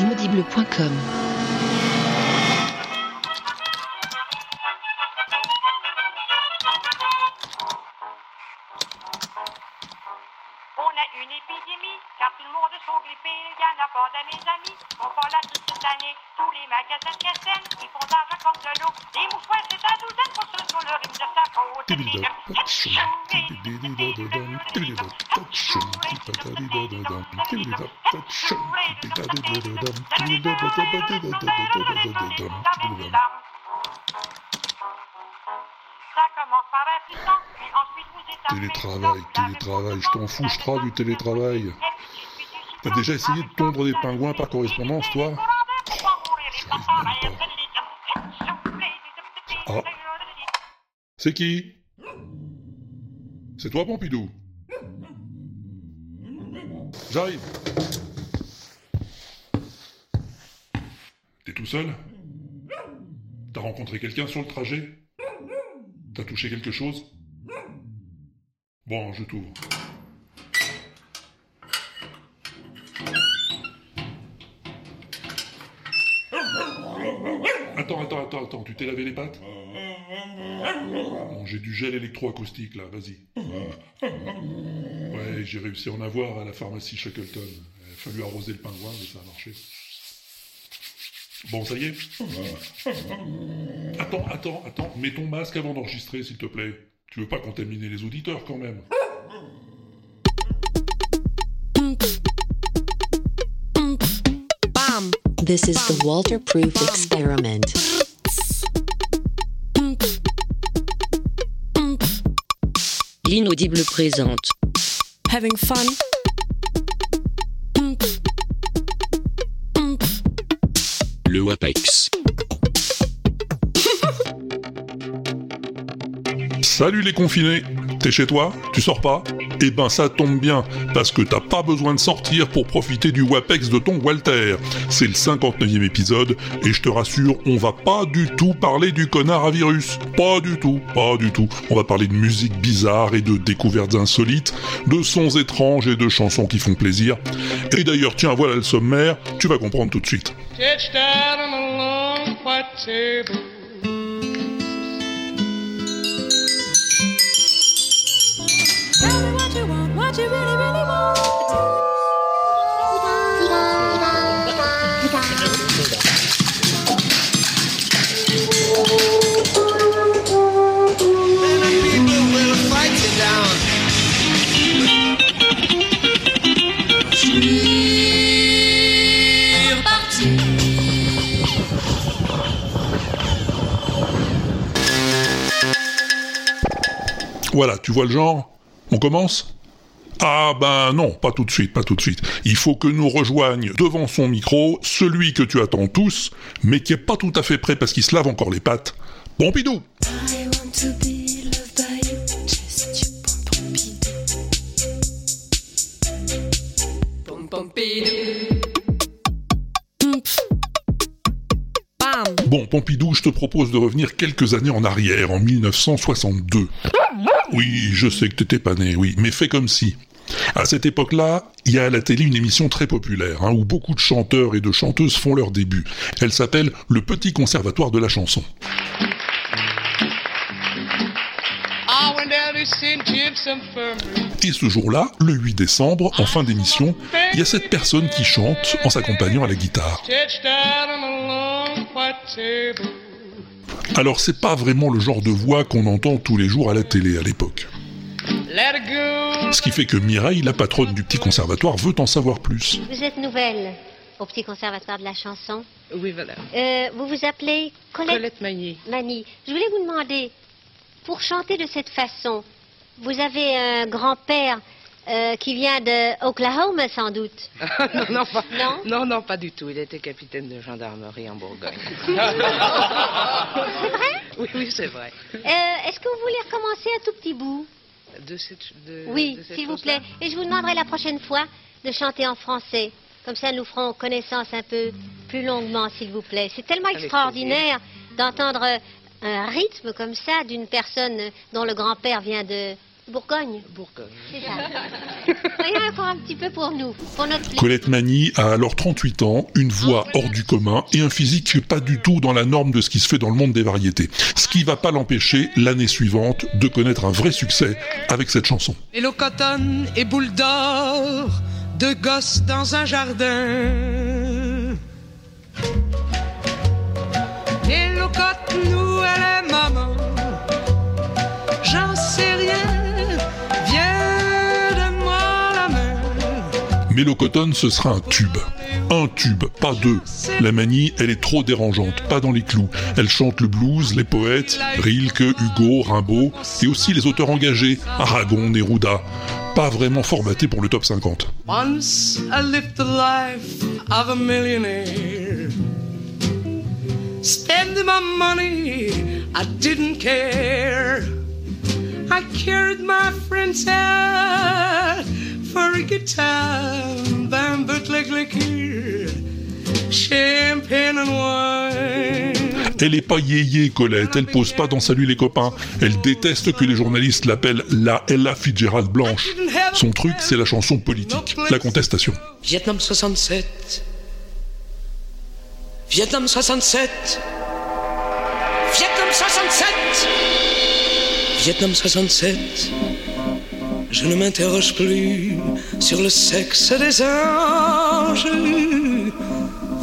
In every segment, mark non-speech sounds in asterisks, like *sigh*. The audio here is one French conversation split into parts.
inaudible.com. je t'en fous, je du télétravail. T'as déjà essayé de tondre des pingouins par correspondance, toi? Ah. C'est qui? C'est toi, Pompidou? J'arrive. T'es tout seul? T'as rencontré quelqu'un sur le trajet? T'as touché quelque chose? Bon, je t'ouvre. Tu t'es lavé les pattes Bon, j'ai du gel électroacoustique là, vas-y. Ouais, j'ai réussi à en avoir à la pharmacie Shackleton. Il a fallu arroser le pingouin, mais ça a marché. Bon, ça y est Attends, attends, attends, mets ton masque avant d'enregistrer, s'il te plaît. Tu veux pas contaminer les auditeurs quand même Bam! This is the Walter Proof experiment. L'inaudible présente. Having fun? Le WAPEX. Salut les confinés T'es chez toi? Tu sors pas? Eh ben ça tombe bien, parce que t'as pas besoin de sortir pour profiter du WAPEX de ton Walter. C'est le 59e épisode, et je te rassure, on va pas du tout parler du connard à virus. Pas du tout, pas du tout. On va parler de musique bizarre et de découvertes insolites, de sons étranges et de chansons qui font plaisir. Et d'ailleurs, tiens, voilà le sommaire, tu vas comprendre tout de suite. Tell me Voilà, tu vois le genre? On commence? Ah ben non, pas tout de suite, pas tout de suite. Il faut que nous rejoigne devant son micro celui que tu attends tous, mais qui est pas tout à fait prêt parce qu'il se lave encore les pattes. Pompidou Bon, Pompidou, je te propose de revenir quelques années en arrière, en 1962. Oui, je sais que t'étais pas né, oui, mais fais comme si. À cette époque-là, il y a à la télé une émission très populaire, hein, où beaucoup de chanteurs et de chanteuses font leur début. Elle s'appelle Le Petit Conservatoire de la chanson. Et ce jour-là, le 8 décembre, en fin d'émission, il y a cette personne qui chante en s'accompagnant à la guitare. Alors c'est pas vraiment le genre de voix qu'on entend tous les jours à la télé à l'époque. Let it go. Ce qui fait que Mireille, la patronne du petit conservatoire, veut en savoir plus. Vous êtes nouvelle au petit conservatoire de la chanson. Oui, voilà. Euh, vous vous appelez Colette, Colette Magnier. Mani. Je voulais vous demander, pour chanter de cette façon, vous avez un grand-père euh, qui vient de Oklahoma sans doute. *laughs* non, non, pas, Non? non, non, pas du tout. Il était capitaine de gendarmerie en Bourgogne. *laughs* C'est vrai? Oui, oui, c'est vrai. Euh, Est-ce que vous voulez recommencer un tout petit bout? De cette, de, Oui, s'il vous plaît. Et je vous demanderai la prochaine fois de chanter en français. Comme ça, nous ferons connaissance un peu plus longuement, s'il vous plaît. C'est tellement extraordinaire d'entendre un rythme comme ça d'une personne dont le grand-père vient de Bourgogne, Bourgogne. c'est ça. Voyez encore un petit peu pour nous, pour notre plaisir. Colette Mani a alors 38 ans, une voix hors du commun et un physique pas du tout dans la norme de ce qui se fait dans le monde des variétés. Ce qui va pas l'empêcher, l'année suivante, de connaître un vrai succès avec cette chanson. Hello Cotton et boule d'or, deux gosses dans un jardin. Mélocotone, ce sera un tube. Un tube, pas deux. La manie, elle est trop dérangeante, pas dans les clous. Elle chante le blues, les poètes, Rilke, Hugo, Rimbaud, et aussi les auteurs engagés, Aragon, Neruda. Pas vraiment formaté pour le top 50. Once I lived the life of a millionaire. Spending my money, I didn't care. I carried my friends out like, like here, champagne and wine. Elle est pas yéyé, Colette, elle pose pas dans Salut les copains. Elle déteste que les journalistes l'appellent la Ella Fitzgerald blanche. Son truc, c'est la chanson politique, la contestation. Vietnam 67. Vietnam 67. Vietnam 67. Vietnam 67. Je ne m'interroge plus sur le sexe des anges.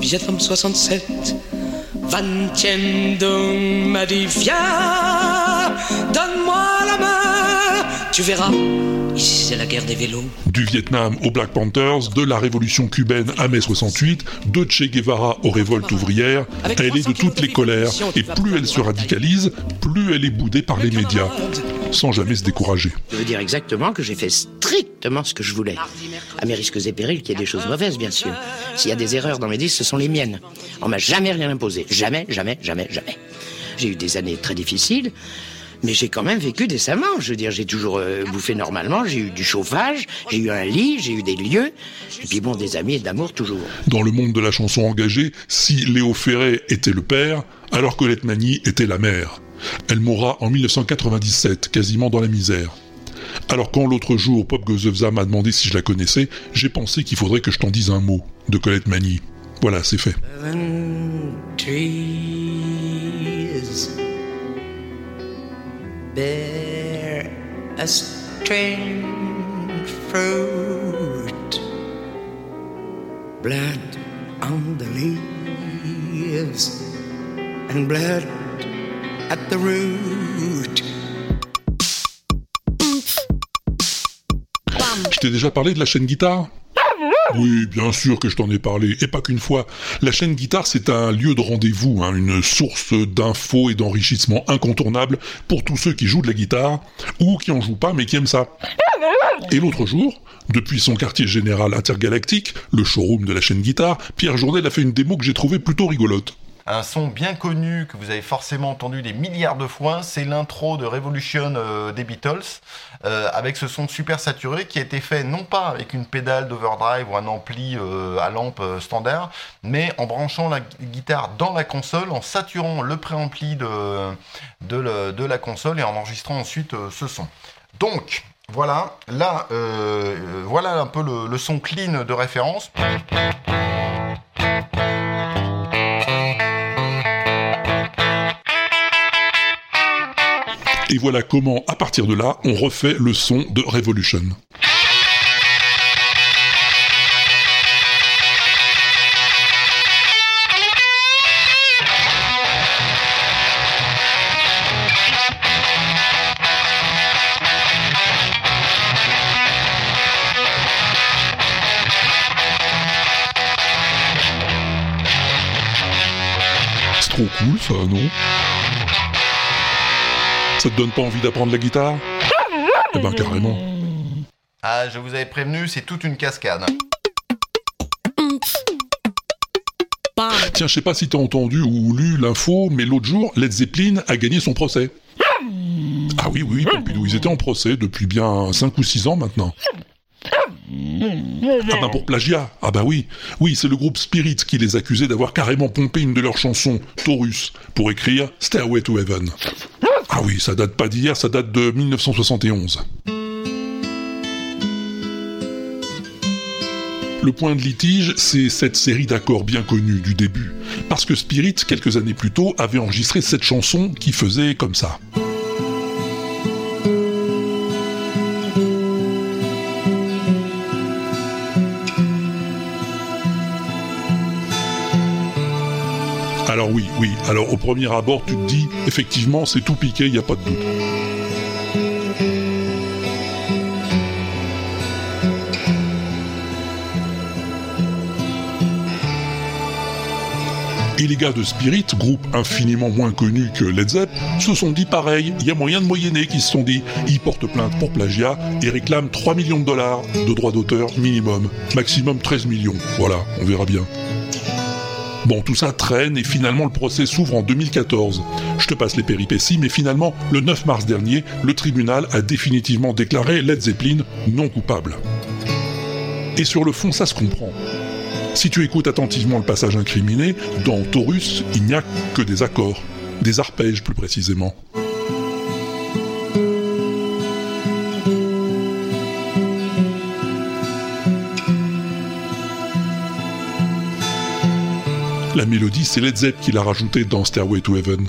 Vietnam 67. Van Tien dit donne-moi la main. Tu verras, ici c'est la guerre des vélos. Du Vietnam aux Black Panthers, de la révolution cubaine à mai 68, de Che Guevara aux révoltes ouvrières, elle est de toutes les colères, et plus elle se radicalise, plus elle est boudée par les médias, sans jamais se décourager. Je veux dire exactement que j'ai fait strictement ce que je voulais. À mes risques et périls qu'il y ait des choses mauvaises, bien sûr. S'il y a des erreurs dans mes disques, ce sont les miennes. On m'a jamais rien imposé. Jamais, jamais, jamais, jamais. J'ai eu des années très difficiles, mais j'ai quand même vécu décemment. Je veux dire, j'ai toujours euh, bouffé normalement, j'ai eu du chauffage, j'ai eu un lit, j'ai eu des lieux, et puis bon, des amis et d'amour toujours. Dans le monde de la chanson engagée, si Léo Ferré était le père, alors Colette Mani était la mère. Elle mourra en 1997, quasiment dans la misère. Alors quand l'autre jour Pop Gozevza m'a demandé si je la connaissais, j'ai pensé qu'il faudrait que je t'en dise un mot de Colette Mani. Voilà, c'est fait. Seven bear a strange fruit. Blood on the leaves and blood at the root. Je t'ai déjà parlé de la chaîne guitare? Oui, bien sûr que je t'en ai parlé, et pas qu'une fois. La chaîne guitare, c'est un lieu de rendez-vous, hein, une source d'infos et d'enrichissement incontournable pour tous ceux qui jouent de la guitare, ou qui en jouent pas mais qui aiment ça. Et l'autre jour, depuis son quartier général intergalactique, le showroom de la chaîne guitare, Pierre Journel a fait une démo que j'ai trouvée plutôt rigolote. Un son bien connu que vous avez forcément entendu des milliards de fois, c'est l'intro de Revolution euh, des Beatles, euh, avec ce son super saturé qui a été fait non pas avec une pédale d'overdrive ou un ampli euh, à lampe standard, mais en branchant la gu- guitare dans la console, en saturant le préampli de, de, la console et en enregistrant ensuite ce son. Donc, voilà, là, voilà un peu le son clean de référence. Et voilà comment, à partir de là, on refait le son de Revolution. C'est trop cool ça, non? Ça te donne pas envie d'apprendre la guitare Eh ben carrément. Ah, je vous avais prévenu, c'est toute une cascade. Tiens, je sais pas si t'as entendu ou lu l'info, mais l'autre jour, Led Zeppelin a gagné son procès. Ah oui, oui, Pompidou, ils étaient en procès depuis bien 5 ou 6 ans maintenant. Ah ben pour plagiat, ah bah oui, oui, c'est le groupe Spirit qui les accusait d'avoir carrément pompé une de leurs chansons, Taurus, pour écrire Stairway to Heaven. Ah oui, ça date pas d'hier, ça date de 1971. Le point de litige, c'est cette série d'accords bien connue du début, parce que Spirit, quelques années plus tôt, avait enregistré cette chanson qui faisait comme ça. Oui, oui, alors au premier abord, tu te dis, effectivement, c'est tout piqué, il n'y a pas de doute. Et les gars de Spirit, groupe infiniment moins connu que Led Zepp, se sont dit pareil, il y a moyen de moyenner qui se sont dit. Ils portent plainte pour plagiat et réclament 3 millions de dollars de droits d'auteur minimum. Maximum 13 millions. Voilà, on verra bien. Bon, tout ça traîne et finalement le procès s'ouvre en 2014. Je te passe les péripéties, mais finalement, le 9 mars dernier, le tribunal a définitivement déclaré Led Zeppelin non coupable. Et sur le fond, ça se comprend. Si tu écoutes attentivement le passage incriminé, dans Taurus, il n'y a que des accords, des arpèges plus précisément. La mélodie, c'est Led Zepp qui l'a rajoutée dans Stairway to Heaven.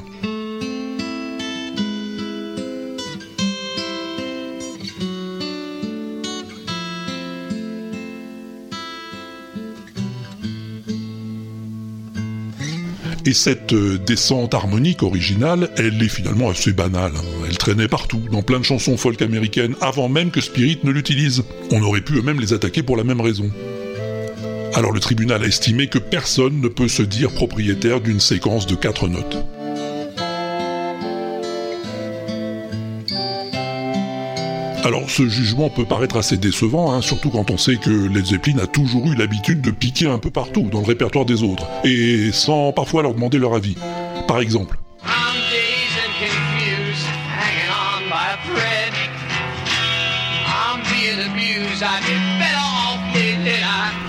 Et cette euh, descente harmonique originale, elle est finalement assez banale. hein. Elle traînait partout, dans plein de chansons folk américaines, avant même que Spirit ne l'utilise. On aurait pu eux-mêmes les attaquer pour la même raison. Alors le tribunal a estimé que personne ne peut se dire propriétaire d'une séquence de quatre notes. Alors ce jugement peut paraître assez décevant, hein, surtout quand on sait que Led Zeppelin a toujours eu l'habitude de piquer un peu partout dans le répertoire des autres, et sans parfois leur demander leur avis. Par exemple,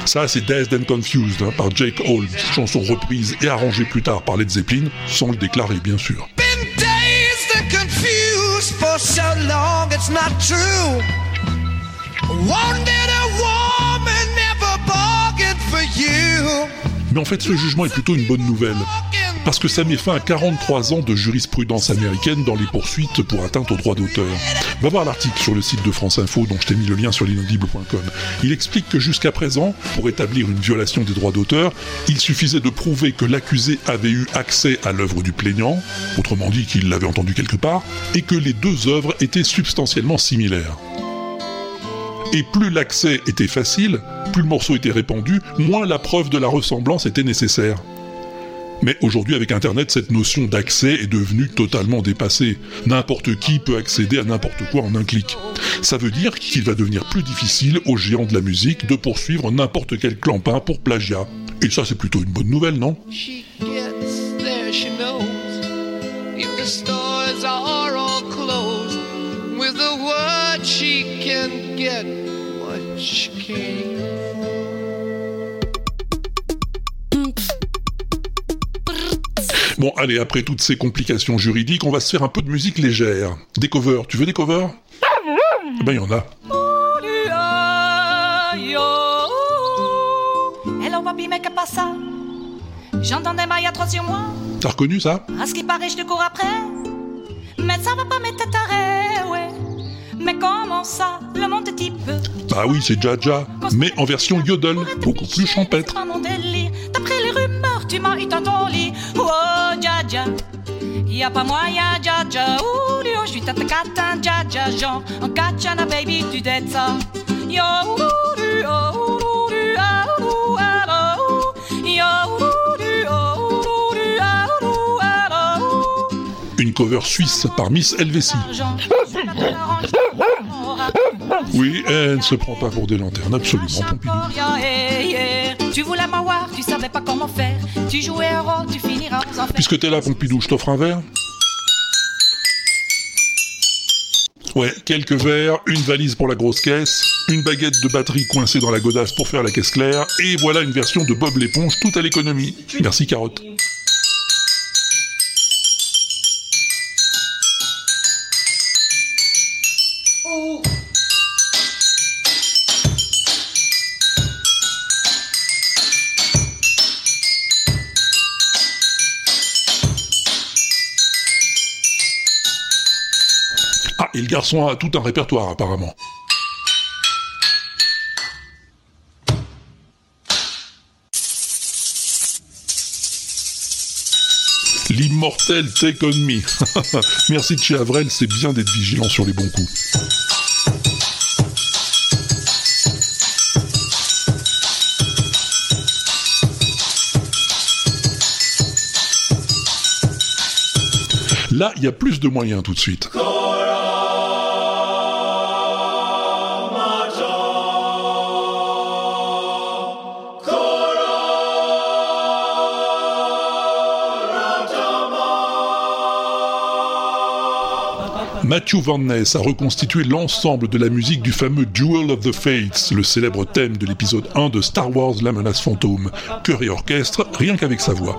ça c'est Dazed and Confused hein, par Jake Holmes, chanson reprise et arrangée plus tard par Led Zeppelin, sans le déclarer bien sûr. been dazed and confused for so long, it's not true. Wanted a woman, never bargained for you. Mais en fait ce jugement est plutôt une bonne nouvelle. Parce que ça met fin à 43 ans de jurisprudence américaine dans les poursuites pour atteinte aux droits d'auteur. Va voir l'article sur le site de France Info dont je t'ai mis le lien sur l'inaudible.com. Il explique que jusqu'à présent, pour établir une violation des droits d'auteur, il suffisait de prouver que l'accusé avait eu accès à l'œuvre du plaignant, autrement dit qu'il l'avait entendu quelque part, et que les deux œuvres étaient substantiellement similaires. Et plus l'accès était facile, plus le morceau était répandu, moins la preuve de la ressemblance était nécessaire. Mais aujourd'hui, avec Internet, cette notion d'accès est devenue totalement dépassée. N'importe qui peut accéder à n'importe quoi en un clic. Ça veut dire qu'il va devenir plus difficile aux géants de la musique de poursuivre n'importe quel clampin pour plagiat. Et ça, c'est plutôt une bonne nouvelle, non? Bon, allez, après toutes ces complications juridiques, on va se faire un peu de musique légère. Des covers. Tu veux des covers? Eh ben, il y en a. Mais J'entends des mailles à trois sur moi. T'as reconnu ça? À ce qui paraît, je te cours après. Mais ça va pas m'être taré, ouais. Mais comment ça, le monde type Bah oui, c'est Jaja, mais en version yodel, beaucoup plus champêtre. Y a pas moyen, Jaja. Ouh, yo, je suis tata catin, Jaja. Genre, en katchana, baby, tu dettes ça. Yo, oh, ah, ouh, ah, ouh. Yo, oh, ah, ouh, ah, ouh. Une cover suisse par Miss. Argent. Oui, elle ne se prend pas pour des lanternes, absolument, Pompidou. Tu voulais m'avoir, tu savais pas comment faire. Tu jouais un rôle, tu finiras aux enfers. Puisque t'es là, Pompidou, je t'offre un verre Ouais, quelques verres, une valise pour la grosse caisse, une baguette de batterie coincée dans la godasse pour faire la caisse claire, et voilà une version de Bob l'éponge tout à l'économie. Merci Carotte. Garçon a tout un répertoire apparemment. L'immortel Take On Me. *laughs* Merci de chez c'est bien d'être vigilant sur les bons coups. Là, il y a plus de moyens tout de suite. Matthew Van Ness a reconstitué l'ensemble de la musique du fameux Duel of the Fates, le célèbre thème de l'épisode 1 de Star Wars La menace fantôme, chœur et orchestre, rien qu'avec sa voix.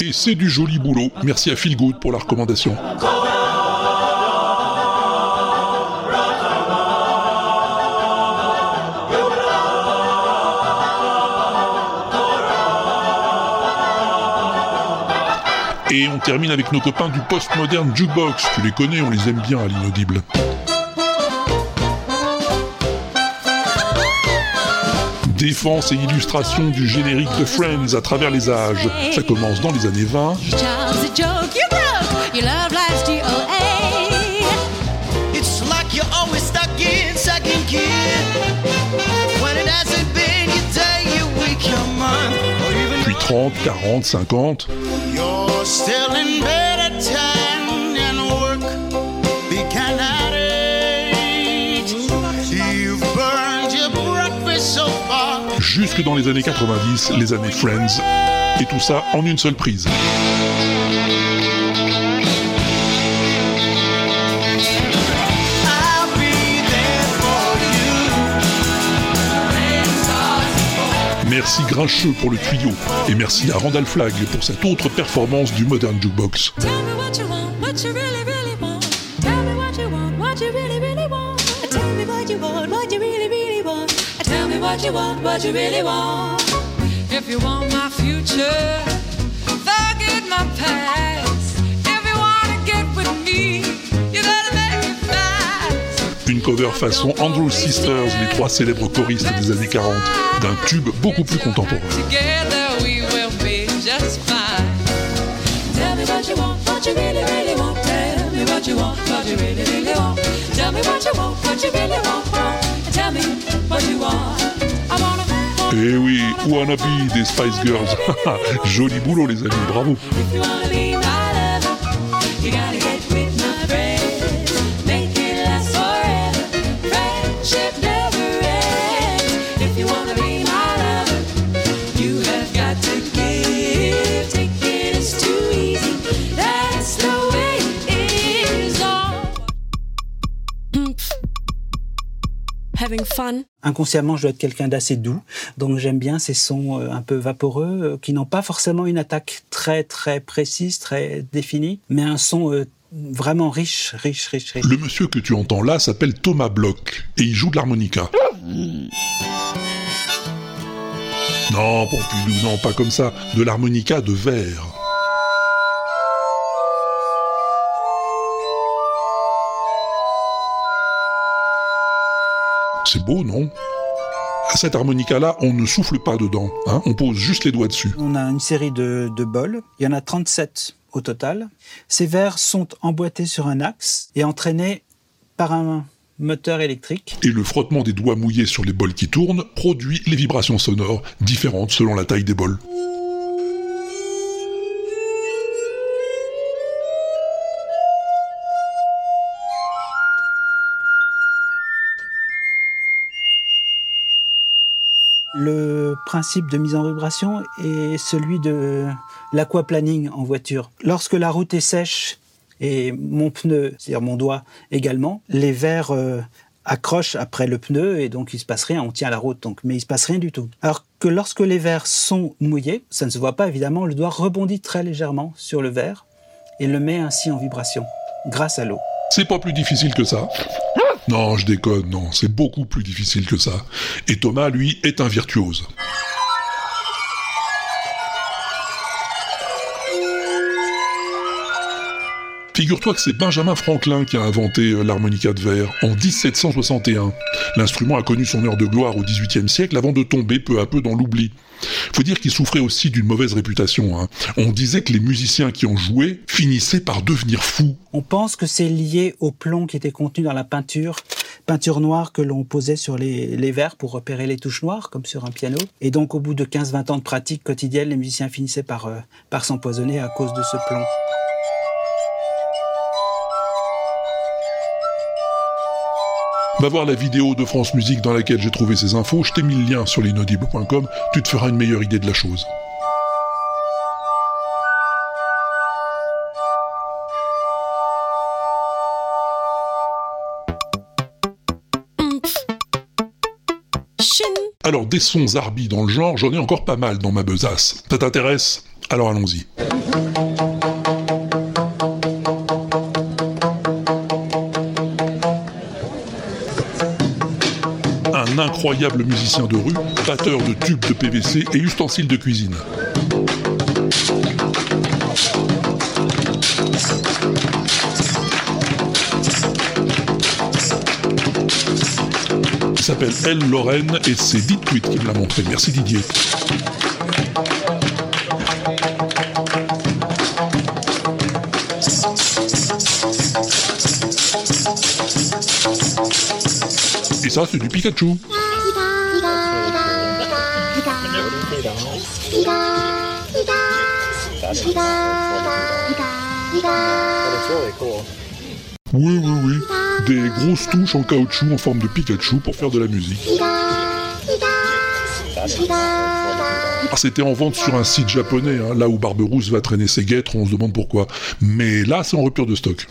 Et c'est du joli boulot. Merci à Phil Good pour la recommandation. Et on termine avec nos copains du postmodern jukebox. Tu les connais, on les aime bien à l'inaudible. Défense et illustration du générique de Friends à travers les âges. Ça commence dans les années 20. 30, 40, 50. you're still in bed at 10 and work began at 8. You've burned your breakfast so far. Jusque dans les années 90, les années Friends. Et tout ça en une seule prise. Merci Grincheux pour le tuyau. Et merci à Randall Flagg pour cette autre performance du Modern Jukebox. What you want, what you really want. If you want my future, forget my past. Cover façon Andrew Sisters, les trois célèbres choristes des années 40, d'un tube beaucoup plus contemporain. Together we will be just fine. Tell me what you want, *laughs* Having fun. Inconsciemment, je dois être quelqu'un d'assez doux, donc j'aime bien ces sons euh, un peu vaporeux euh, qui n'ont pas forcément une attaque très très précise, très définie, mais un son euh, vraiment riche, riche, riche, riche. Le monsieur que tu entends là s'appelle Thomas Bloch et il joue de l'harmonica. Non, Pompidou, non, pas comme ça. De l'harmonica de verre. C'est beau, non À cette harmonica-là, on ne souffle pas dedans. hein, on pose juste les doigts dessus. On a une série de, de bols, il y en a 37 au total. Ces verres sont emboîtés sur un axe et entraînés par un moteur électrique. Et le frottement des doigts mouillés sur les bols qui tournent produit les vibrations sonores, différentes selon la taille des bols. Le principe de mise en vibration est celui de l'aquaplaning en voiture. Lorsque la route est sèche et mon pneu, c'est-à-dire mon doigt également, les verres euh, accrochent après le pneu et donc il se passe rien, on tient la route donc, mais il se passe rien du tout. Alors que lorsque les verres sont mouillés, ça ne se voit pas évidemment, le doigt rebondit très légèrement sur le verre et le met ainsi en vibration grâce à l'eau. C'est pas plus difficile que ça. Non, je déconne, non, c'est beaucoup plus difficile que ça. Et Thomas, lui, est un virtuose. Figure-toi que c'est Benjamin Franklin qui a inventé euh, l'harmonica de verre en 1761. L'instrument a connu son heure de gloire au XVIIIe siècle avant de tomber peu à peu dans l'oubli. Faut dire qu'il souffrait aussi d'une mauvaise réputation. hein. On disait que les musiciens qui en jouaient finissaient par devenir fous. On pense que c'est lié au plomb qui était contenu dans la peinture, peinture noire que l'on posait sur les, les verres pour repérer les touches noires, comme sur un piano. Et donc, au bout de 15-20 ans de pratique quotidienne, les musiciens finissaient par, euh, par s'empoisonner à cause de ce plomb. Va voir la vidéo de France Musique dans laquelle j'ai trouvé ces infos, je t'ai mis le lien sur l'inaudible.com, tu te feras une meilleure idée de la chose. Alors des sons zarbi dans le genre, j'en ai encore pas mal dans ma besace. Ça t'intéresse? Alors allons-y. Incroyable musicien de rue, batteur de tubes de PVC et ustensiles de cuisine. Il s'appelle Elle Lorraine et c'est Tweet qui me l'a montré. Merci Didier. Et ça, c'est du Pikachu. Oui, oui, oui. Des grosses touches en caoutchouc en forme de Pikachu pour faire de la musique. Ah, C'était en vente sur un site japonais, hein, là où Barberousse va traîner ses guêtres, on se demande pourquoi. Mais là, c'est en rupture de stock.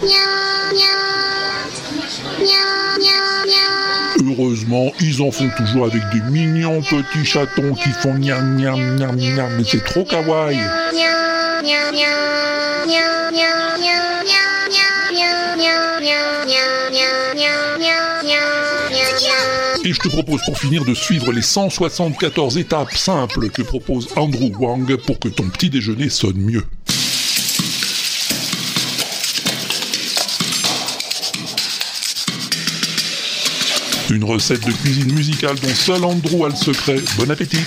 Heureusement, ils en font toujours avec des mignons petits chatons qui font niam niam niam niam, mais c'est trop kawaii. Et je te propose pour finir de suivre les 174 étapes simples que propose Andrew Wang pour que ton petit déjeuner sonne mieux. Une recette de cuisine musicale dont seul Andrew a le secret. Bon appétit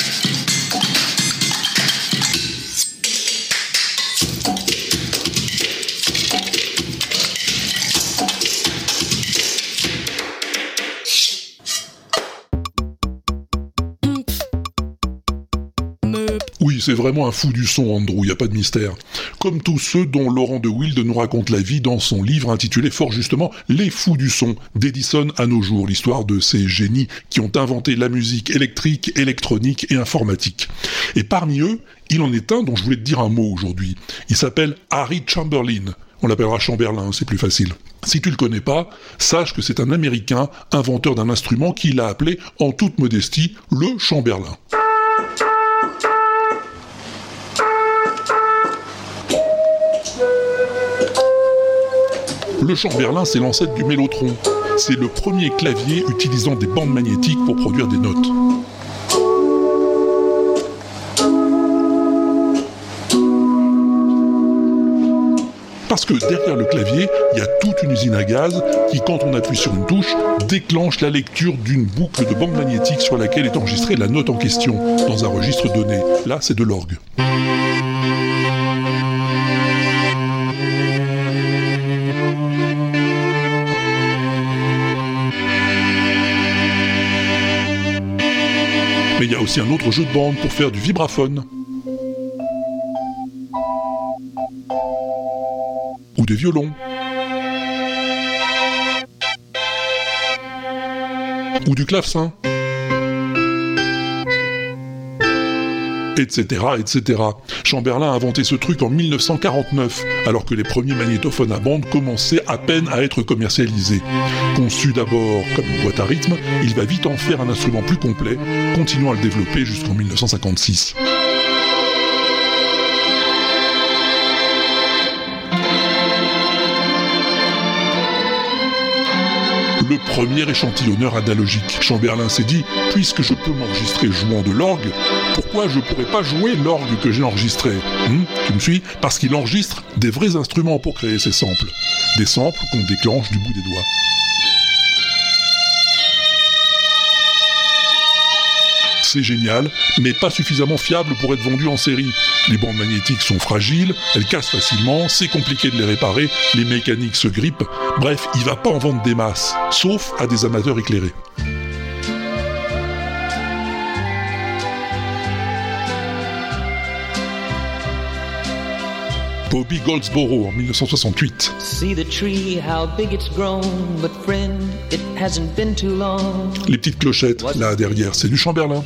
Oui, c'est vraiment un fou du son, Andrew, y a pas de mystère. Comme tous ceux dont Laurent de Wild nous raconte la vie dans son livre intitulé fort justement Les fous du son, d'Edison à nos jours, l'histoire de ces génies qui ont inventé la musique électrique, électronique et informatique. Et parmi eux, il en est un dont je voulais te dire un mot aujourd'hui. Il s'appelle Harry Chamberlain. On l'appellera Chamberlain, c'est plus facile. Si tu le connais pas, sache que c'est un Américain, inventeur d'un instrument qu'il a appelé, en toute modestie, le Chamberlain. Le Chamberlain, c'est l'ancêtre du mélotron. C'est le premier clavier utilisant des bandes magnétiques pour produire des notes. Parce que derrière le clavier, il y a toute une usine à gaz qui, quand on appuie sur une touche, déclenche la lecture d'une boucle de bande magnétique sur laquelle est enregistrée la note en question, dans un registre donné. Là, c'est de l'orgue. Mais il y a aussi un autre jeu de bande pour faire du vibraphone. Ou des violons. Ou du clavecin. Etc, etc. Chamberlain a inventé ce truc en 1949, alors que les premiers magnétophones à bande commençaient à peine à être commercialisés. Conçu d'abord comme une boîte à rythme, il va vite en faire un instrument plus complet, continuant à le développer jusqu'en 1956. Le premier échantillonneur analogique. Chamberlain s'est dit, puisque je peux m'enregistrer jouant de l'orgue, pourquoi je pourrais pas jouer l'orgue que j'ai enregistré? Hmm, Tu me suis? Parce qu'il enregistre des vrais instruments pour créer ces samples. Des samples qu'on déclenche du bout des doigts. Génial, mais pas suffisamment fiable pour être vendu en série. Les bandes magnétiques sont fragiles, elles cassent facilement, c'est compliqué de les réparer, les mécaniques se grippent, bref, il va pas en vendre des masses, sauf à des amateurs éclairés. Bobby Goldsboro en 1968. See the tree, how big it's grown, but friend, it hasn't been too long. Les petites clochettes, là derrière, c'est du Chamberlain.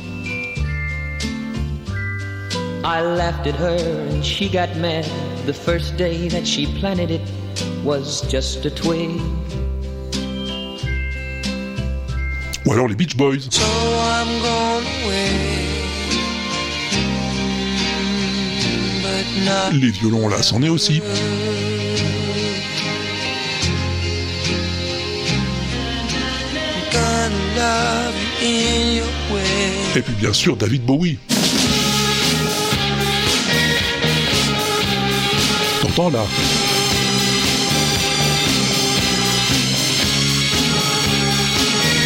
I laughed at her and she got mad. The first day that she planted it was just a twig. Ou alors les Beach Boys. So I'm going away. Les violons là, c'en est aussi. Et puis bien sûr David Bowie. T'entends là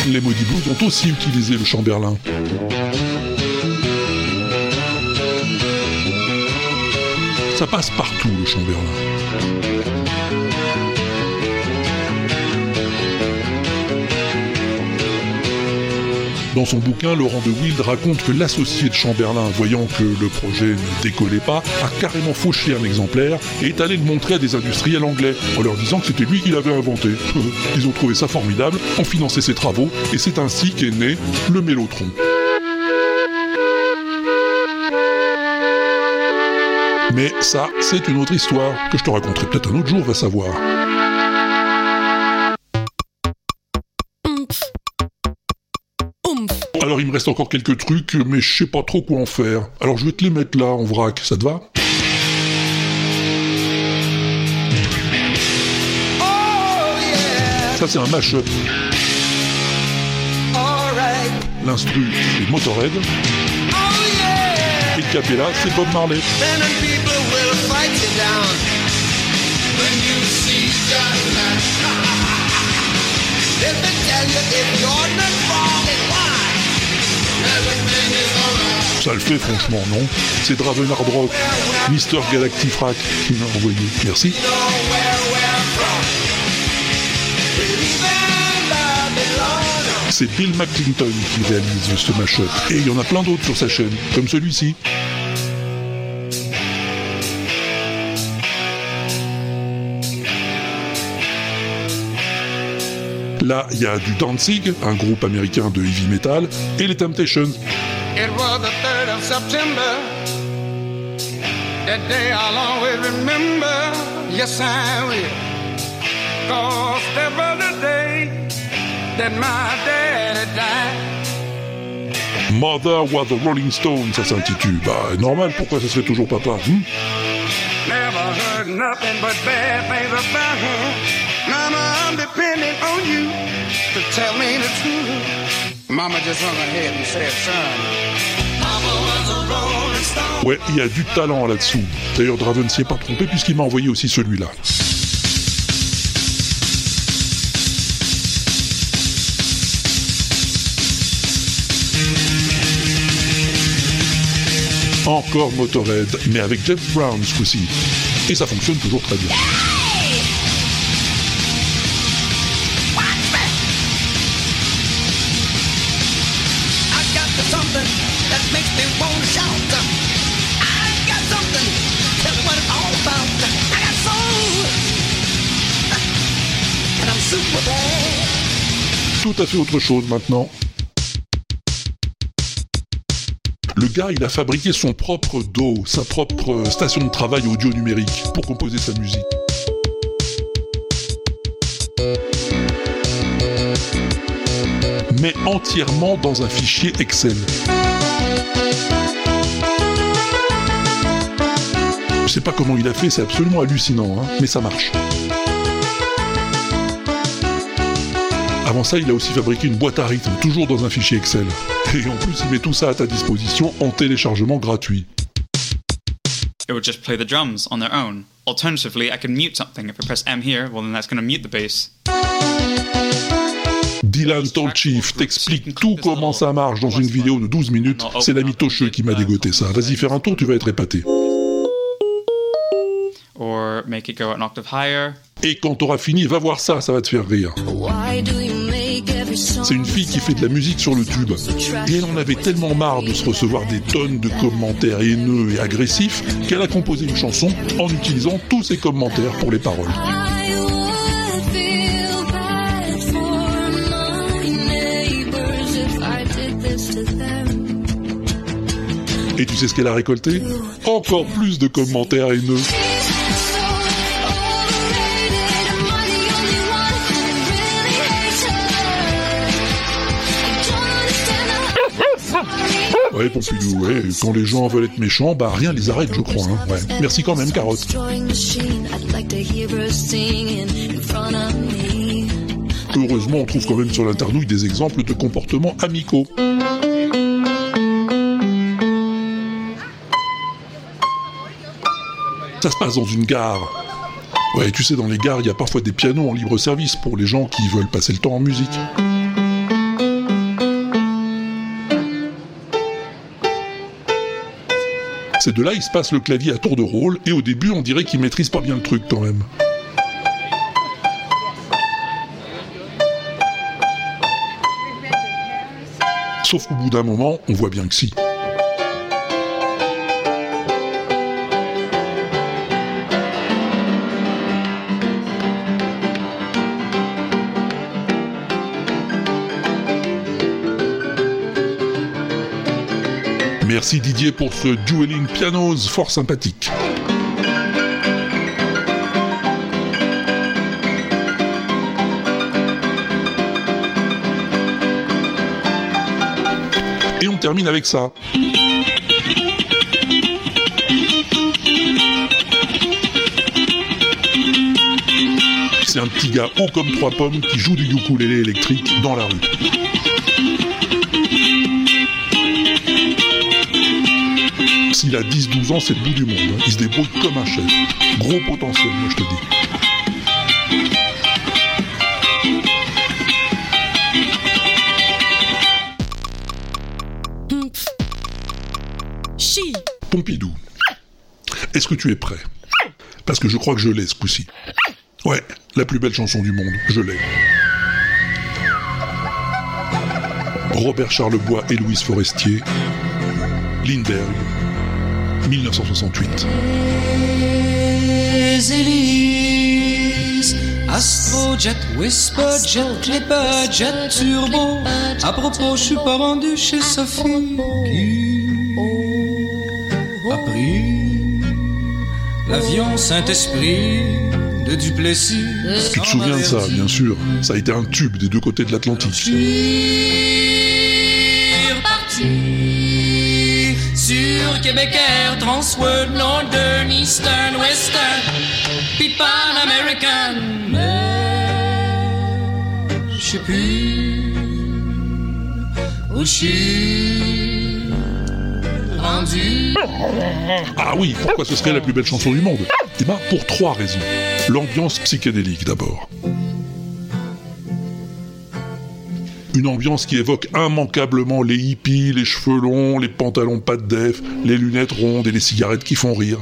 Les Maudits Blues ont aussi utilisé le Chamberlain. Ça passe partout le Chamberlain. Dans son bouquin, Laurent de Wild raconte que l'associé de Chamberlain, voyant que le projet ne décollait pas, a carrément fauché un exemplaire et est allé le montrer à des industriels anglais, en leur disant que c'était lui qui l'avait inventé. *laughs* Ils ont trouvé ça formidable, ont financé ses travaux, et c'est ainsi qu'est né le Mélotron. Mais ça, c'est une autre histoire que je te raconterai peut-être un autre jour, va savoir. Alors il me reste encore quelques trucs, mais je sais pas trop quoi en faire. Alors je vais te les mettre là en vrac, ça te va? Ça c'est un mash-up. L'instru c'est Motorhead. Et le capella c'est Bob Marley. Ça le fait franchement, non? C'est Draven Hard Rock, Mister Galactifrac qui m'a envoyé. Merci. C'est Bill McClinton qui réalise ce mashup. Et il y en a plein d'autres sur sa chaîne, comme celui-ci. Là, il y a du Danzig, un groupe américain de heavy metal, et les Temptations. It was the 3rd of September. That day I'll always remember. Yes, I will. Cause that was the day that my daddy died. Mother was the Rolling Stone, ça s'intitule. Bah, normal, pourquoi ça serait toujours papa hmm? Never heard nothing but bad things about her. Mama, I'm on you to tell me the truth. Mama just hung her head and son. Ouais, il y a du talent là-dessous. D'ailleurs, Draven s'y est pas trompé puisqu'il m'a envoyé aussi celui-là. Encore Motorhead, mais avec Jeff Brown ce coup-ci. Et ça fonctionne toujours très bien. Tout à fait autre chose maintenant. Le gars, il a fabriqué son propre DAW, sa propre station de travail audio numérique pour composer sa musique. Mais entièrement dans un fichier Excel. Sais pas comment il a fait, c'est absolument hallucinant, hein, mais ça marche. Avant ça, il a aussi fabriqué une boîte à rythme, toujours dans un fichier Excel. Et en plus, il met tout ça à ta disposition en téléchargement gratuit. It would just play the drums on their own. Alternatively, I can mute something. If I press M here, well then that's going to mute the bass. Dylan Tolchief t'explique tout comment ça marche dans une vidéo de 12 minutes. C'est l'ami Tocheux qui m'a dégoté ça. Vas-y, faire un tour, tu vas être épaté. Or make it go an octave higher. Et quand t'auras fini, va voir ça, ça va te faire rire. C'est une fille qui fait de la musique sur le tube. Et elle en avait tellement marre de se recevoir des tonnes de commentaires haineux et agressifs qu'elle a composé une chanson en utilisant tous ces commentaires pour les paroles. Et tu sais ce qu'elle a récolté? Encore plus de commentaires haineux. Ouais, Pompidou, ouais, quand les gens veulent être méchants, bah rien les arrête, je crois. Hein. Ouais. Merci quand même, Carotte. Heureusement, on trouve quand même sur l'internouille des exemples de comportements amicaux. Ça se passe dans une gare. Ouais, tu sais, dans les gares, il y a parfois des pianos en libre service pour les gens qui veulent passer le temps en musique. Ces deux-là, ils se passent le clavier à tour de rôle, et au début, on dirait qu'ils maîtrisent pas bien le truc quand même. Sauf qu'au bout d'un moment, on voit bien que si. Merci Didier pour ce dueling pianos fort sympathique. Et on termine avec ça. C'est un petit gars haut comme trois pommes qui joue du ukulélé électrique dans la rue. S'il a 10-12 ans, c'est le bout du monde. hein. Il se débrouille comme un chef. Gros potentiel, moi je te dis. Pompidou, est-ce que tu es prêt? Parce que je crois que je l'ai ce coup-ci. Ouais, la plus belle chanson du monde, je l'ai. Robert Charlebois et Louise Forestier, Lindbergh, 1968. Élise, Astrojet, Whisperjet, Clipperjet, Turbo. À propos, je suis pas rendu chez Sophie qui a pris l'avion Saint-Esprit de Duplessis. Tu te souviens de ça, bien sûr. Ça a été un tube des deux côtés de l'Atlantique. Air, Transworld, Northern, Eastern, Western, puis American. Mais je sais plus où je suis rendu. Ah oui, pourquoi ce serait la plus belle chanson du monde? Eh ben, pour trois raisons. L'ambiance psychédélique d'abord. Une ambiance qui évoque immanquablement les hippies, les cheveux longs, les pantalons pas de def, les lunettes rondes et les cigarettes qui font rire.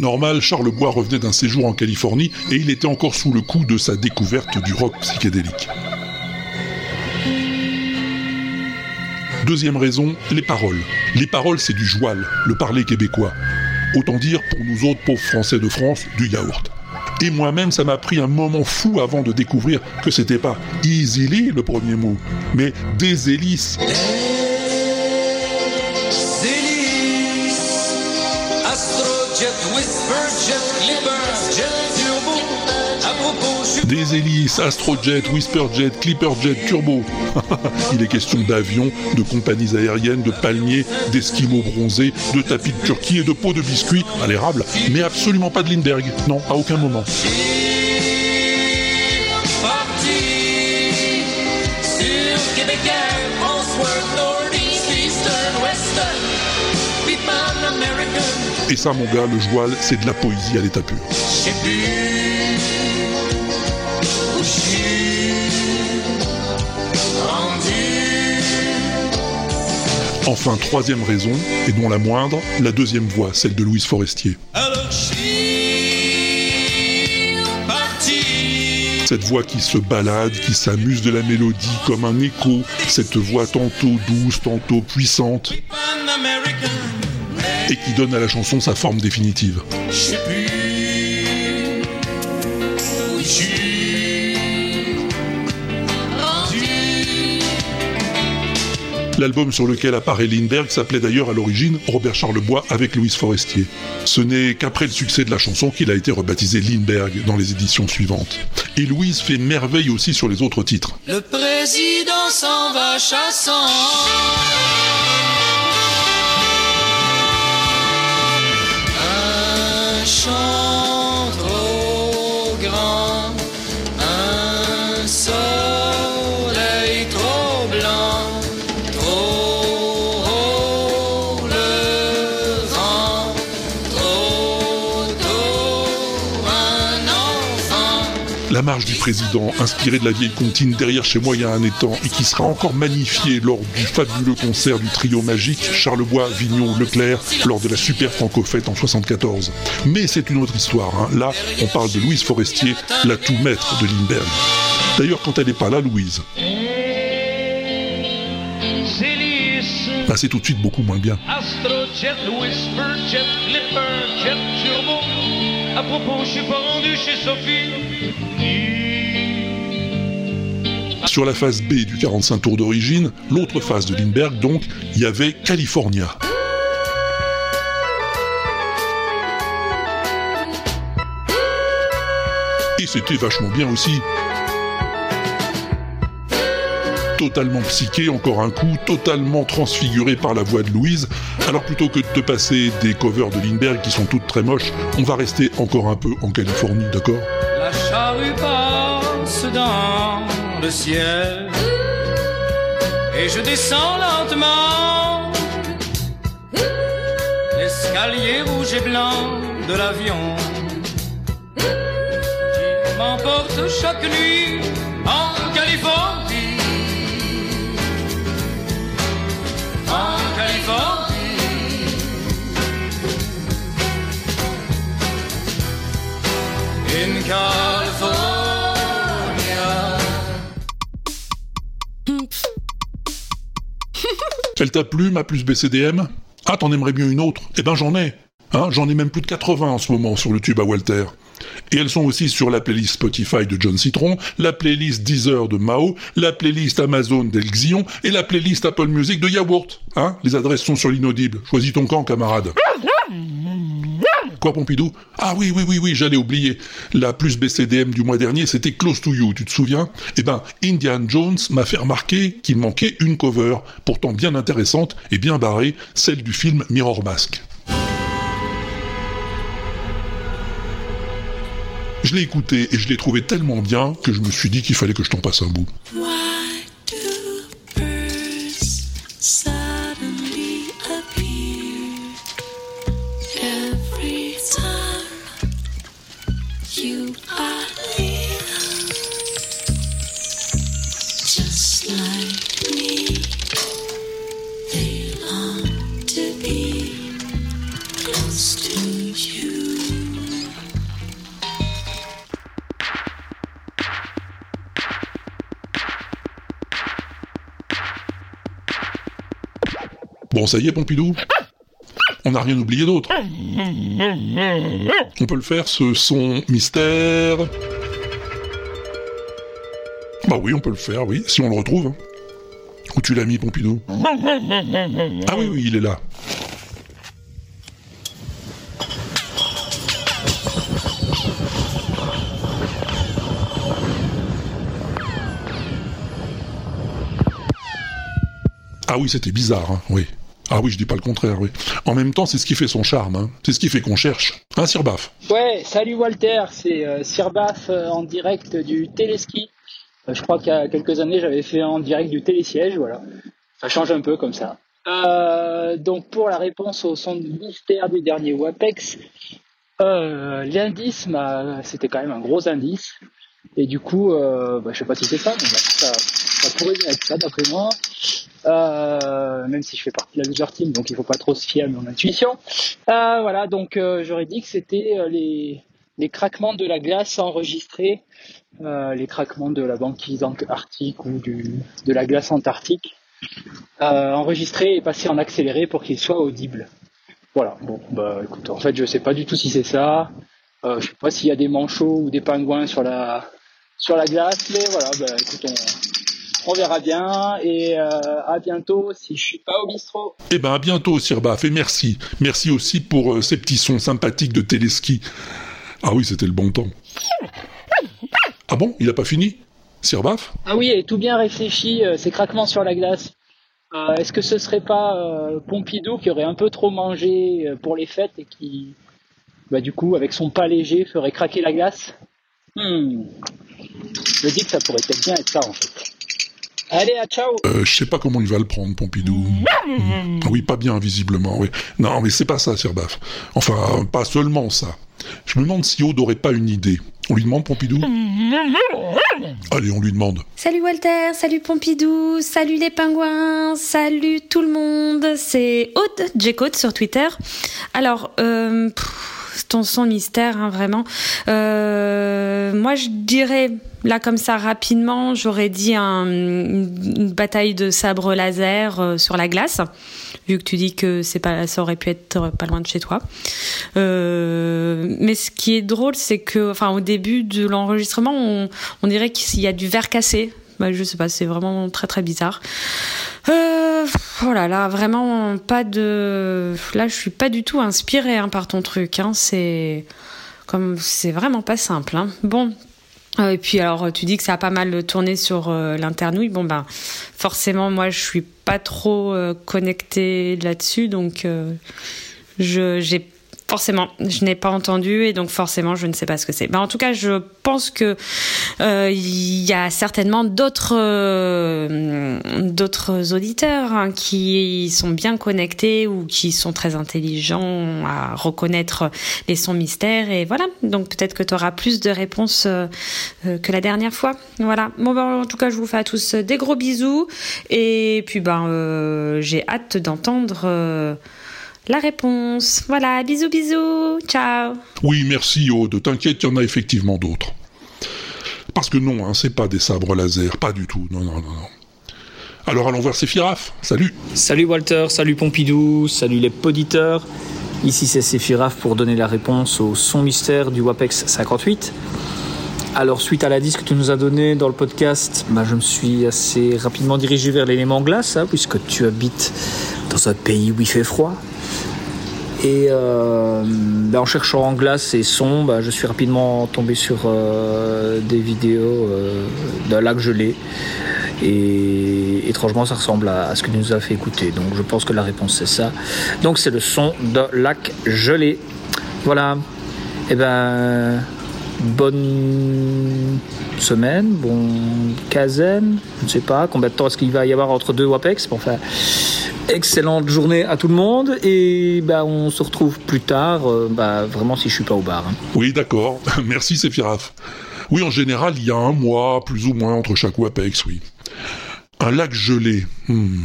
Normal, Charles Bois revenait d'un séjour en Californie et il était encore sous le coup de sa découverte du rock psychédélique. Deuxième raison, les paroles. Les paroles, c'est du joual, le parler québécois. Autant dire, pour nous autres pauvres Français de France, du yaourt. Et moi-même, ça m'a pris un moment fou avant de découvrir que c'était pas easily le premier mot, mais des hélices. Des hélices, Astrojet, Whisperjet, Clipperjet, Turbo. *laughs* Il est question d'avions, de compagnies aériennes, de palmiers, d'esquimaux bronzés, de tapis de Turquie et de pots de biscuits à l'érable, mais absolument pas de Lindbergh. Non, à aucun moment. Et ça, mon gars, le joual, c'est de la poésie à l'état pur. Enfin, troisième raison, et non la moindre, la deuxième voix, celle de Louise Forestier. Alors. Cette voix qui se balade, qui s'amuse de la mélodie comme un écho, cette voix tantôt douce, tantôt puissante, et qui donne à la chanson sa forme définitive. L'album sur lequel apparaît Lindbergh s'appelait d'ailleurs à l'origine Robert Charlebois avec Louise Forestier. Ce n'est qu'après le succès de la chanson qu'il a été rebaptisé Lindbergh dans les éditions suivantes. Et Louise fait merveille aussi sur les autres titres. La marche du président, inspirée de la vieille comptine derrière chez moi il y a un étang, et qui sera encore magnifiée lors du fabuleux concert du trio magique Charlebois, Vignon, Leclerc, lors de la super franco-fête en 74. Mais c'est une autre histoire, hein. là on parle de Louise Forestier, la tout maître de Lindbergh. D'ailleurs quand elle n'est pas là, Louise, bah, c'est tout de suite beaucoup moins bien. Suis pas rendu chez Sophie. Sur la phase B du 45 tours d'origine, l'autre phase de Lindbergh donc, il y avait California. Et c'était vachement bien aussi. Totalement psyché, encore un coup, totalement transfiguré par la voix de Louise. Alors plutôt que de te passer des covers de Lindbergh qui sont toutes très moches, on va rester encore un peu en Californie, d'accord? La charrue passe dans le ciel. Et je descends lentement l'escalier rouge et blanc de l'avion qui m'emporte chaque nuit en In California. *laughs* Elle t'a plu, ma plus BCDM Ah, t'en aimerais bien une autre Eh ben j'en ai. Hein, j'en ai même plus de 80 en ce moment sur le tube à Walter. Et elles sont aussi sur la playlist Spotify de John Citron, la playlist Deezer de Mao, la playlist Amazon d'El Xion et la playlist Apple Music de Yaourt. Hein Les adresses sont sur l'inaudible. Choisis ton camp, camarade. *laughs* Quoi, Pompidou? Ah oui, oui, oui, oui, j'allais oublier. La plus BCDM du mois dernier, c'était Close to You, tu te souviens? Eh ben, Indiana Jones m'a fait remarquer qu'il manquait une cover, pourtant bien intéressante et bien barrée, celle du film Mirror Mask. Je l'ai écouté et je l'ai trouvé tellement bien que je me suis dit qu'il fallait que je t'en passe un bout. Bon, ça y est, Pompidou on n'a rien oublié d'autre. On peut le faire, ce son mystère. Bah oui, on peut le faire, oui, si on le retrouve. Hein. Où tu l'as mis, Pompidou? Ah oui, oui, il est là. Ah oui, c'était bizarre, hein, oui. Ah oui, je dis pas le contraire, oui. En même temps, c'est ce qui fait son charme, hein. c'est ce qui fait qu'on cherche. Hein, Sir Baf Ouais, salut Walter, c'est euh, Sir Baf euh, en direct du téléski. Euh, je crois qu'il y a quelques années, j'avais fait en direct du télésiège, voilà. Ça change un peu comme ça. Euh, donc pour la réponse au son de mystère du dernier WAPEX, l'indice, m'a- c'était quand même un gros indice. Et du coup, bah, je sais pas si c'est ça, mais bah, ça, ça pourrait être ça d'après moi. Euh, même si je fais partie de la loser team, donc il faut pas trop se fier à mon intuition. Euh, voilà, donc euh, j'aurais dit que c'était les, craquements de la glace enregistrés, les craquements de la banquise arctique ou de la glace antarctique, enregistrés et passés en accéléré pour qu'ils soient audibles. Voilà, bon, bah écoute, en fait je sais pas du tout si c'est ça. Euh, je sais pas s'il y a des manchots ou des pingouins sur la sur la glace, mais voilà, bah écoute, on, on verra bien et euh, à bientôt si je suis pas au bistrot. Eh ben à bientôt, Sir Baf, et merci. Merci aussi pour euh, ces petits sons sympathiques de téléski. Ah oui, c'était le bon temps. Ah bon, il a pas fini Sir Baf Ah oui, et tout bien réfléchi, euh, ces craquements sur la glace. Est-ce que ce serait pas Pompidou qui aurait un peu trop mangé pour les fêtes et qui, bah, du coup, avec son pas léger, ferait craquer la glace? Hmm. Je dis que ça pourrait peut-être bien être ça en fait. Allez, à ciao Euh, je sais pas comment il va le prendre, Pompidou. Ah oui, pas bien, visiblement, oui. Non, mais c'est pas ça, Sir Baf. Enfin, pas seulement ça. Je me demande si Aude aurait pas une idée. On lui demande, Pompidou? Allez, on lui demande. Salut Walter, salut Pompidou, salut les pingouins, salut tout le monde. C'est Aude Jcode sur Twitter. Alors, euh, pff, ton son mystère, hein, vraiment. Euh, moi, je dirais là comme ça rapidement, j'aurais dit un- une, bataille de sabre laser euh, sur la glace. Vu que tu dis que c'est pas, ça aurait pu être pas loin de chez toi. Euh, mais ce qui est drôle, c'est que, enfin, au début de l'enregistrement, on, on dirait qu'il y a du verre cassé. Bah, je sais pas, c'est vraiment très très bizarre. Euh, oh là là, vraiment pas de. Là, je suis pas du tout inspirée hein, par ton truc. Hein. C'est comme c'est vraiment pas simple. Hein. Bon. Euh, Et puis alors, tu dis que ça a pas mal tourné sur euh, l'internouille. Bon ben, forcément, moi, je suis pas trop euh, connectée là-dessus, donc euh, je j'ai forcément, je n'ai pas entendu et donc forcément, je ne sais pas ce que c'est. Ben, en tout cas, je pense que euh, il y a certainement d'autres euh, d'autres auditeurs hein, qui sont bien connectés ou qui sont très intelligents à reconnaître les sons mystères et voilà. Donc peut-être que tu auras plus de réponses euh, euh, que la dernière fois. Voilà. Bon ben, en tout cas, je vous fais à tous des gros bisous et puis ben euh, j'ai hâte d'entendre la réponse. Voilà, bisous bisous. Ciao. Oui, merci, Aude. T'inquiète, il y en a effectivement d'autres. Parce que non, hein, c'est pas des sabres laser, pas du tout. Non, non, non, non. Alors allons voir ces firafs. Salut. Salut Walter, salut Pompidou, salut les poditeurs. Ici c'est Séphiraf pour donner la réponse au son mystère du WAPEX 58. Alors suite à l'indice que tu nous as donné dans le podcast, bah, je me suis assez rapidement dirigé vers l'élément glace, hein, puisque tu habites dans un pays où il fait froid. Et euh, bah, en cherchant en glace et son, bah, je suis rapidement tombé sur euh, des vidéos euh, d'un lac gelé. Et étrangement, ça ressemble à, ce que nous as fait écouter. Donc je pense que la réponse c'est ça. Donc c'est le son d'un lac gelé. Voilà. Et ben, bonne semaine, bon quinzaine, je ne sais pas combien de temps est-ce qu'il va y avoir entre deux WAPEX? Bon, enfin, excellente journée à tout le monde et bah, on se retrouve plus tard, euh, bah, vraiment si je suis pas au bar. hein. Oui, d'accord. *laughs* Merci, Séphiraf. Oui, en général, il y a un mois, plus ou moins, entre chaque WAPEX, oui. Un lac gelé. Hmm.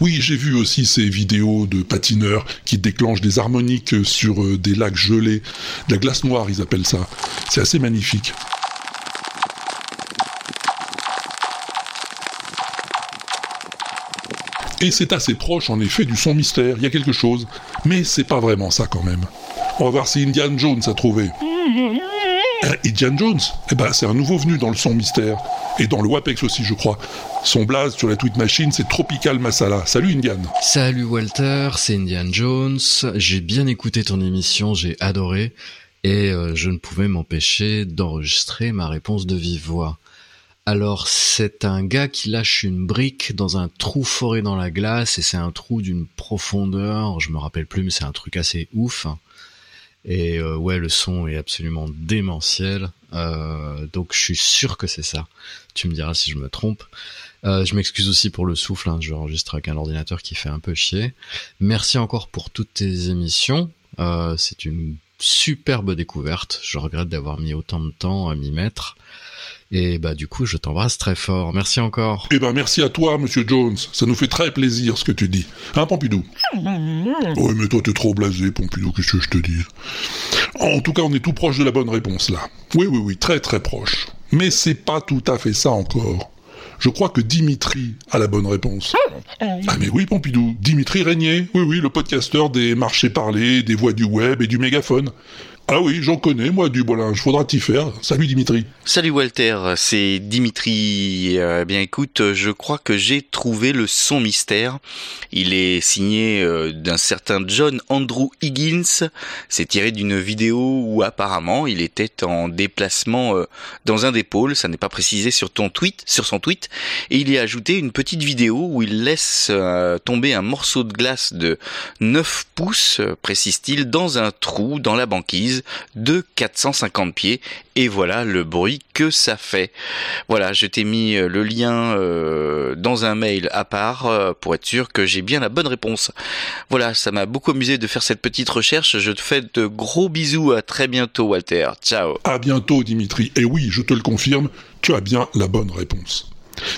Oui, j'ai vu aussi ces vidéos de patineurs qui déclenchent des harmoniques sur euh, des lacs gelés. De la glace noire, ils appellent ça. C'est assez magnifique. Et c'est assez proche, en effet, du son mystère. Il y a quelque chose. Mais c'est pas vraiment ça, quand même. On va voir si Indiana Jones a trouvé. Euh, Indiana Jones Eh ben, c'est un nouveau venu dans le son mystère. Et dans le WAPEX aussi, je crois. Son blaze sur la tweet machine, c'est Tropical Masala. Salut Indian. Salut Walter, c'est Indiana Jones. J'ai bien écouté ton émission, j'ai adoré. Et euh, je ne pouvais m'empêcher d'enregistrer ma réponse de vive voix. Alors, c'est un gars qui lâche une brique dans un trou foré dans la glace et c'est un trou d'une profondeur, je me rappelle plus, mais c'est un truc assez ouf. Et euh, ouais, le son est absolument démentiel. Euh, donc, je suis sûr que c'est ça. Tu me diras si je me trompe. Euh, je m'excuse aussi pour le souffle. Hein, je enregistre avec un ordinateur qui fait un peu chier. Merci encore pour toutes tes émissions. Euh, c'est une superbe découverte. Je regrette d'avoir mis autant de temps à m'y mettre. Et bah du coup, je t'embrasse très fort. Merci encore. Eh ben merci à toi, Monsieur Jones. Ça nous fait très plaisir ce que tu dis. Hein, Pompidou? Oui, mais toi t'es trop blasé, Pompidou. Qu'est-ce que je te dis? En tout cas, on est tout proche de la bonne réponse là. Oui, oui, oui, très très proche. Mais c'est pas tout à fait ça encore. Je crois que Dimitri a la bonne réponse. Ah mais oui, Pompidou, Dimitri Régnier, oui oui, le podcasteur des marchés parlés, des voix du web et du mégaphone. Ah oui, j'en connais, moi, du bolinge. Faudra t'y faire. Salut, Dimitri. Salut, Walter. C'est Dimitri. Euh, bien, écoute, je crois que j'ai trouvé le son mystère. Il est signé euh, d'un certain John Andrew Higgins. C'est tiré d'une vidéo où apparemment il était en déplacement euh, dans un des pôles. Ça n'est pas précisé sur ton tweet, sur son tweet. Et il y a ajouté une petite vidéo où il laisse tomber un morceau de glace de 9 pouces, précise-t-il, dans un trou dans la banquise de 450 pieds et voilà le bruit que ça fait. Voilà, je t'ai mis euh, le lien euh, dans un mail à part euh, pour être sûr que j'ai bien la bonne réponse. Voilà, ça m'a beaucoup amusé de faire cette petite recherche. Je te fais de gros bisous. À très bientôt, Walter. Ciao. À bientôt, Dimitri. Et oui, je te le confirme, tu as bien la bonne réponse.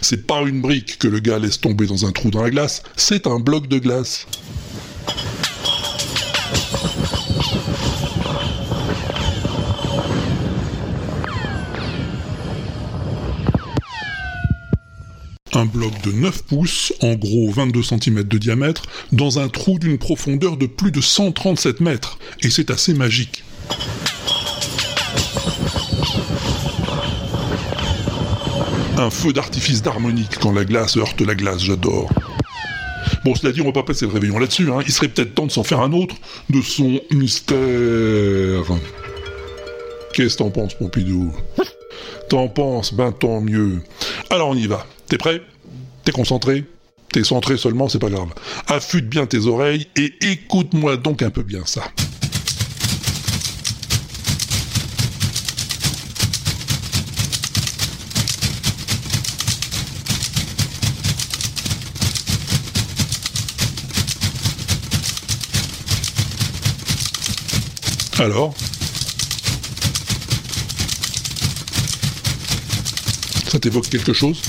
C'est pas une brique que le gars laisse tomber dans un trou dans la glace, c'est un bloc de glace. Un bloc de 9 pouces, en gros 22 cm de diamètre, dans un trou d'une profondeur de plus de 137 mètres. Et c'est assez magique. Un feu d'artifice d'harmonique quand la glace heurte la glace, j'adore. Bon, cela dit, on va pas passer le réveillon là-dessus, hein. Il serait peut-être temps de s'en faire un autre de son mystère. Qu'est-ce que t'en penses, Pompidou? T'en penses Ben tant mieux. Alors on y va. T'es prêt? Concentré T'es centré seulement, c'est pas grave. Affûte bien tes oreilles et écoute-moi donc un peu bien ça. Alors? Ça t'évoque quelque chose?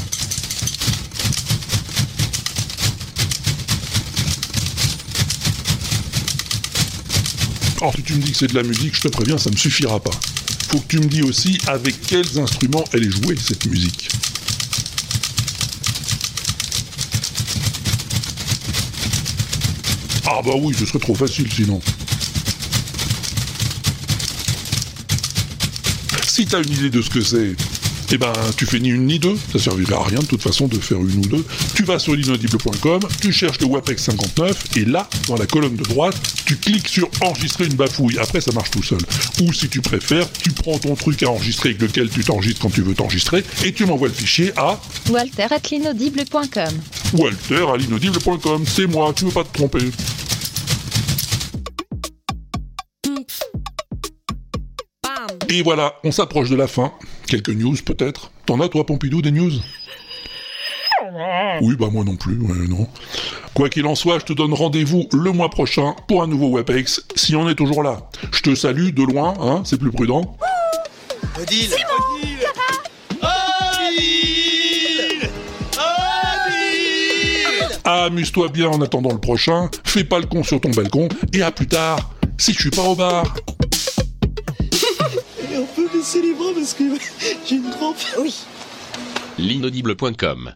Alors si tu me dis que c'est de la musique, je te préviens, ça ne me suffira pas. Faut que tu me dis aussi avec quels instruments elle est jouée, cette musique. Ah bah oui, ce serait trop facile sinon. Si t'as une idée de ce que c'est, eh ben, tu fais ni une ni deux, ça servirait à rien de toute façon de faire une ou deux. Tu vas sur l'inaudible.com, tu cherches le WAPEX 59, et là, dans la colonne de droite, tu cliques sur enregistrer une bafouille. Après, ça marche tout seul. Ou si tu préfères, tu prends ton truc à enregistrer avec lequel tu t'enregistres quand tu veux t'enregistrer, et tu m'envoies le fichier à Walter at l'inaudible.com. Walter à l'inaudible.com, c'est moi, tu veux pas te tromper. Et voilà, on s'approche de la fin. Quelques news peut-être. T'en as toi Pompidou des news? Oui, bah moi non plus, ouais, non. Quoi qu'il en soit, je te donne rendez-vous le mois prochain pour un nouveau WebEx, si on est toujours là. Je te salue de loin, hein, c'est plus prudent. Odile Odile Odile Odile Amuse-toi bien en attendant le prochain, fais pas le con sur ton balcon, et à plus tard, si je suis pas au bar. Et on peut baisser les bras parce que *laughs* j'ai une crampe. Oui. L'inaudible.com